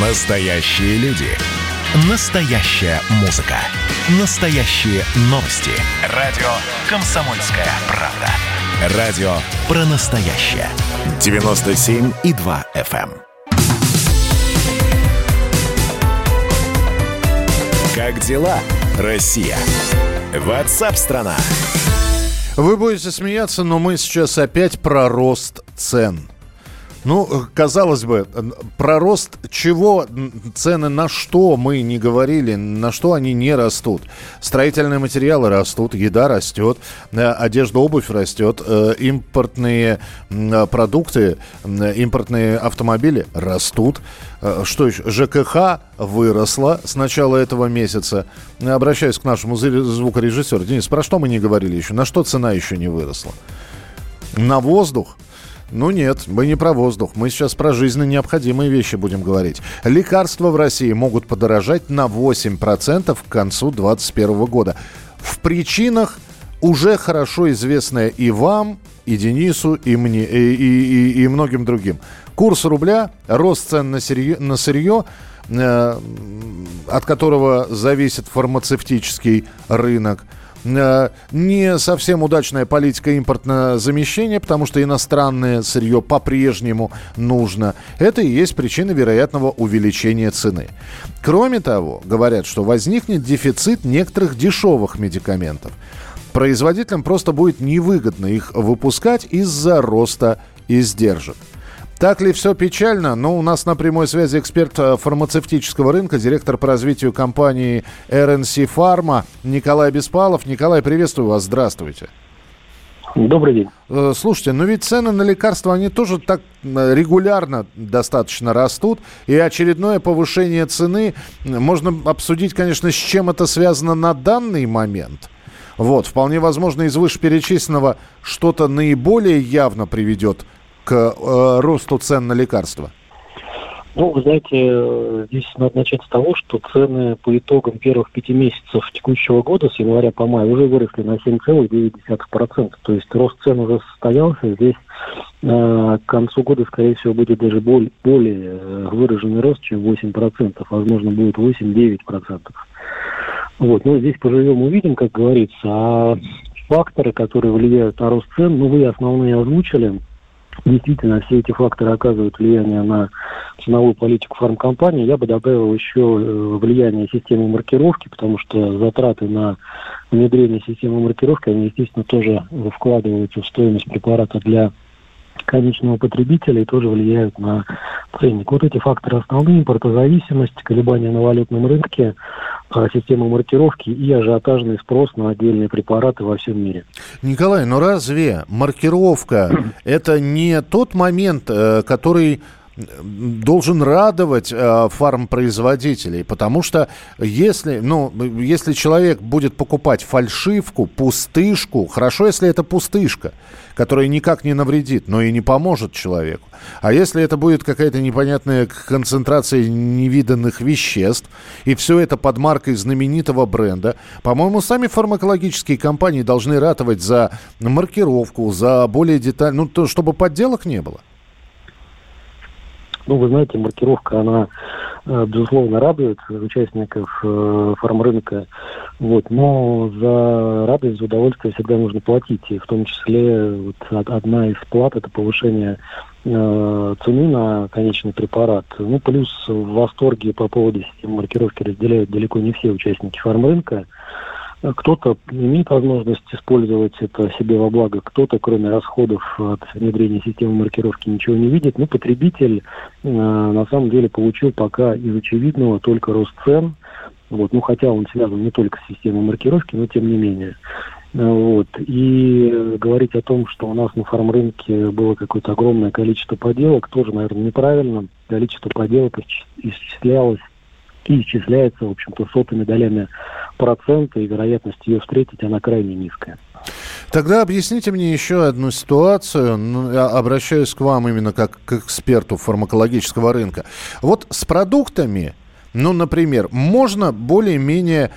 Настоящие люди. Настоящая музыка. Настоящие новости. Радио «Комсомольская правда». Радио про настоящее. 97,2 FM. эм. Как дела, Россия? Ватсап-страна! Вы будете смеяться, но мы сейчас опять про рост цен. Ну, казалось бы, про рост чего, цены на что мы не говорили, на что они не растут. Строительные материалы растут, еда растет, э, одежда, обувь растет, э, импортные продукты, импортные автомобили растут. Э, что еще? ЖКХ выросла с начала этого месяца. Обращаюсь к нашему звукорежиссеру. Денис, про что мы не говорили еще? На что цена еще не выросла? На воздух? Ну нет, мы не про воздух. Мы сейчас про жизненно необходимые вещи будем говорить. Лекарства в России могут подорожать на 8% к концу 2021 года. В причинах уже хорошо известная и вам, и Денису, и мне, и, и, и, и многим другим. Курс рубля, рост цен на сырье, на сырье э, от которого зависит фармацевтический рынок – не совсем удачная политика импортного замещения, потому что иностранное сырье по-прежнему нужно. Это и есть причина вероятного увеличения цены. Кроме того, говорят, что возникнет дефицит некоторых дешевых медикаментов. Производителям просто будет невыгодно их выпускать из-за роста издержек. Так ли все печально? Ну, у нас на прямой связи эксперт э, фармацевтического рынка, директор по развитию компании RNC Pharma Николай Беспалов. Николай, приветствую вас, здравствуйте. Добрый день. Э, слушайте, ну ведь цены на лекарства, они тоже так регулярно достаточно растут. И очередное повышение цены можно обсудить, конечно, с чем это связано на данный момент. Вот, вполне возможно, из вышеперечисленного что-то наиболее явно приведет к э, росту цен на лекарства? Ну, вы знаете, здесь надо начать с того, что цены по итогам первых пяти месяцев текущего года, с января по май, уже выросли на 7,9%. То есть рост цен уже состоялся. Здесь э, к концу года, скорее всего, будет даже более, более э, выраженный рост, чем 8%. Возможно, будет 8-9%. Вот. Но здесь поживем, увидим, как говорится. А факторы, которые влияют на рост цен, ну, вы основные озвучили. Действительно, все эти факторы оказывают влияние на ценовую политику фармкомпании. Я бы добавил еще э, влияние системы маркировки, потому что затраты на внедрение системы маркировки, они, естественно, тоже вкладываются в стоимость препарата для конечного потребителя и тоже влияют на ценник. Вот эти факторы основные, импортозависимость, колебания на валютном рынке, система маркировки и ажиотажный спрос на отдельные препараты во всем мире. Николай, но разве маркировка это не тот момент, э, который должен радовать э, фармпроизводителей, потому что если, ну, если человек будет покупать фальшивку, пустышку, хорошо, если это пустышка, которая никак не навредит, но и не поможет человеку. А если это будет какая-то непонятная концентрация невиданных веществ, и все это под маркой знаменитого бренда, по-моему, сами фармакологические компании должны ратовать за маркировку, за более детальную, ну, то, чтобы подделок не было. Ну, вы знаете, маркировка, она, э, безусловно, радует участников э, фармрынка, вот, но за радость, за удовольствие всегда нужно платить, и в том числе вот, одна из плат – это повышение э, цены на конечный препарат. Ну, плюс в восторге по поводу системы маркировки разделяют далеко не все участники фармрынка, кто-то имеет возможность использовать это себе во благо, кто-то, кроме расходов от внедрения системы маркировки, ничего не видит. Но потребитель э, на самом деле получил пока из очевидного только рост цен. Вот, ну, хотя он связан не только с системой маркировки, но тем не менее. Э, вот. И говорить о том, что у нас на фармрынке было какое-то огромное количество поделок, тоже, наверное, неправильно. Количество поделок исчислялось и исчисляется, в общем-то, сотыми долями процента, и вероятность ее встретить, она крайне низкая. Тогда объясните мне еще одну ситуацию. Ну, я обращаюсь к вам именно как к эксперту фармакологического рынка. Вот с продуктами, ну, например, можно более-менее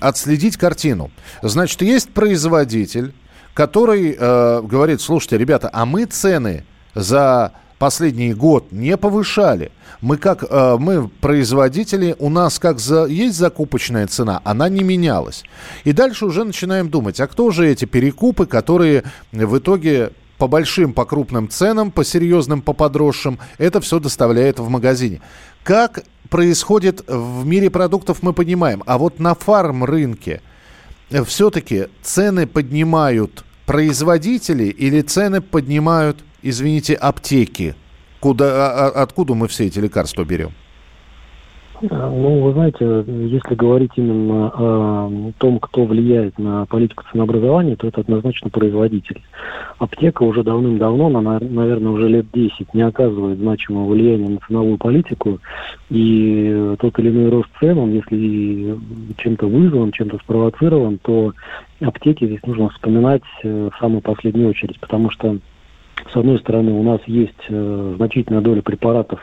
отследить картину. Значит, есть производитель, который э, говорит, слушайте, ребята, а мы цены за последний год не повышали. Мы как э, мы производители, у нас как за, есть закупочная цена, она не менялась. И дальше уже начинаем думать, а кто же эти перекупы, которые в итоге по большим, по крупным ценам, по серьезным, по подросшим, это все доставляет в магазине. Как происходит в мире продуктов, мы понимаем. А вот на фарм-рынке все-таки цены поднимают производители или цены поднимают, извините, аптеки? Куда, а, а, откуда мы все эти лекарства берем? Ну, вы знаете, если говорить именно о том, кто влияет на политику ценообразования, то это однозначно производитель. Аптека уже давным-давно, наверное, уже лет 10 не оказывает значимого влияния на ценовую политику, и тот или иной рост цен, он если чем-то вызван, чем-то спровоцирован, то аптеки здесь нужно вспоминать э, в самую последнюю очередь, потому что с одной стороны, у нас есть э, значительная доля препаратов,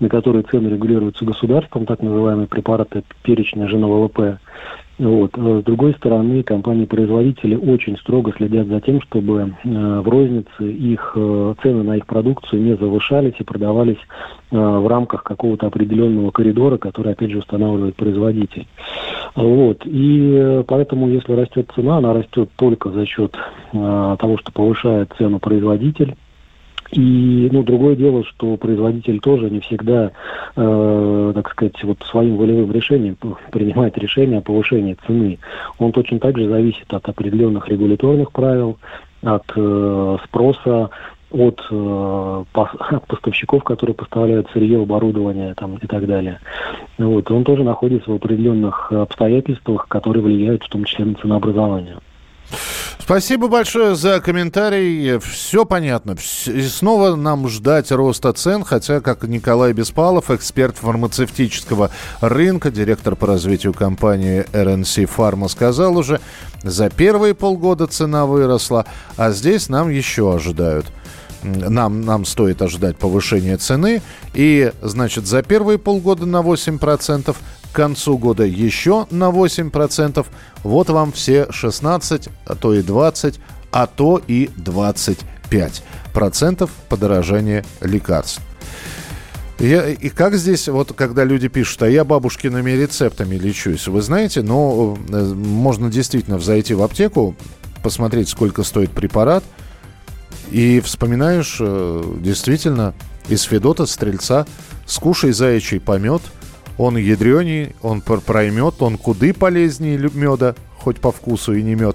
на которые цены регулируются государством, так называемые препараты перечня ЖНВЛП. Вот. А с другой стороны, компании-производители очень строго следят за тем, чтобы э, в рознице их э, цены на их продукцию не завышались и продавались э, в рамках какого-то определенного коридора, который, опять же, устанавливает производитель. Вот. И поэтому, если растет цена, она растет только за счет того, что повышает цену производитель. И, ну, другое дело, что производитель тоже не всегда, э, так сказать, вот своим волевым решением принимает решение о повышении цены. Он точно так же зависит от определенных регуляторных правил, от э, спроса, от, э, от поставщиков, которые поставляют сырье, оборудование там, и так далее. Вот. Он тоже находится в определенных обстоятельствах, которые влияют в том числе на ценообразование. Спасибо большое за комментарий. Все понятно. И снова нам ждать роста цен, хотя, как Николай Беспалов, эксперт фармацевтического рынка, директор по развитию компании RNC Pharma, сказал уже, за первые полгода цена выросла, а здесь нам еще ожидают нам, нам стоит ожидать повышения цены. И, значит, за первые полгода на 8%, к концу года еще на 8%. Вот вам все 16, а то и 20, а то и 25 процентов подорожания лекарств. Я, и как здесь, вот когда люди пишут, а я бабушкиными рецептами лечусь, вы знаете, ну, э, можно действительно зайти в аптеку, посмотреть, сколько стоит препарат, и вспоминаешь э, действительно из Федота Стрельца «Скушай заячий помет», он ядреней, он проймет, он куды полезнее меда, хоть по вкусу и не мед.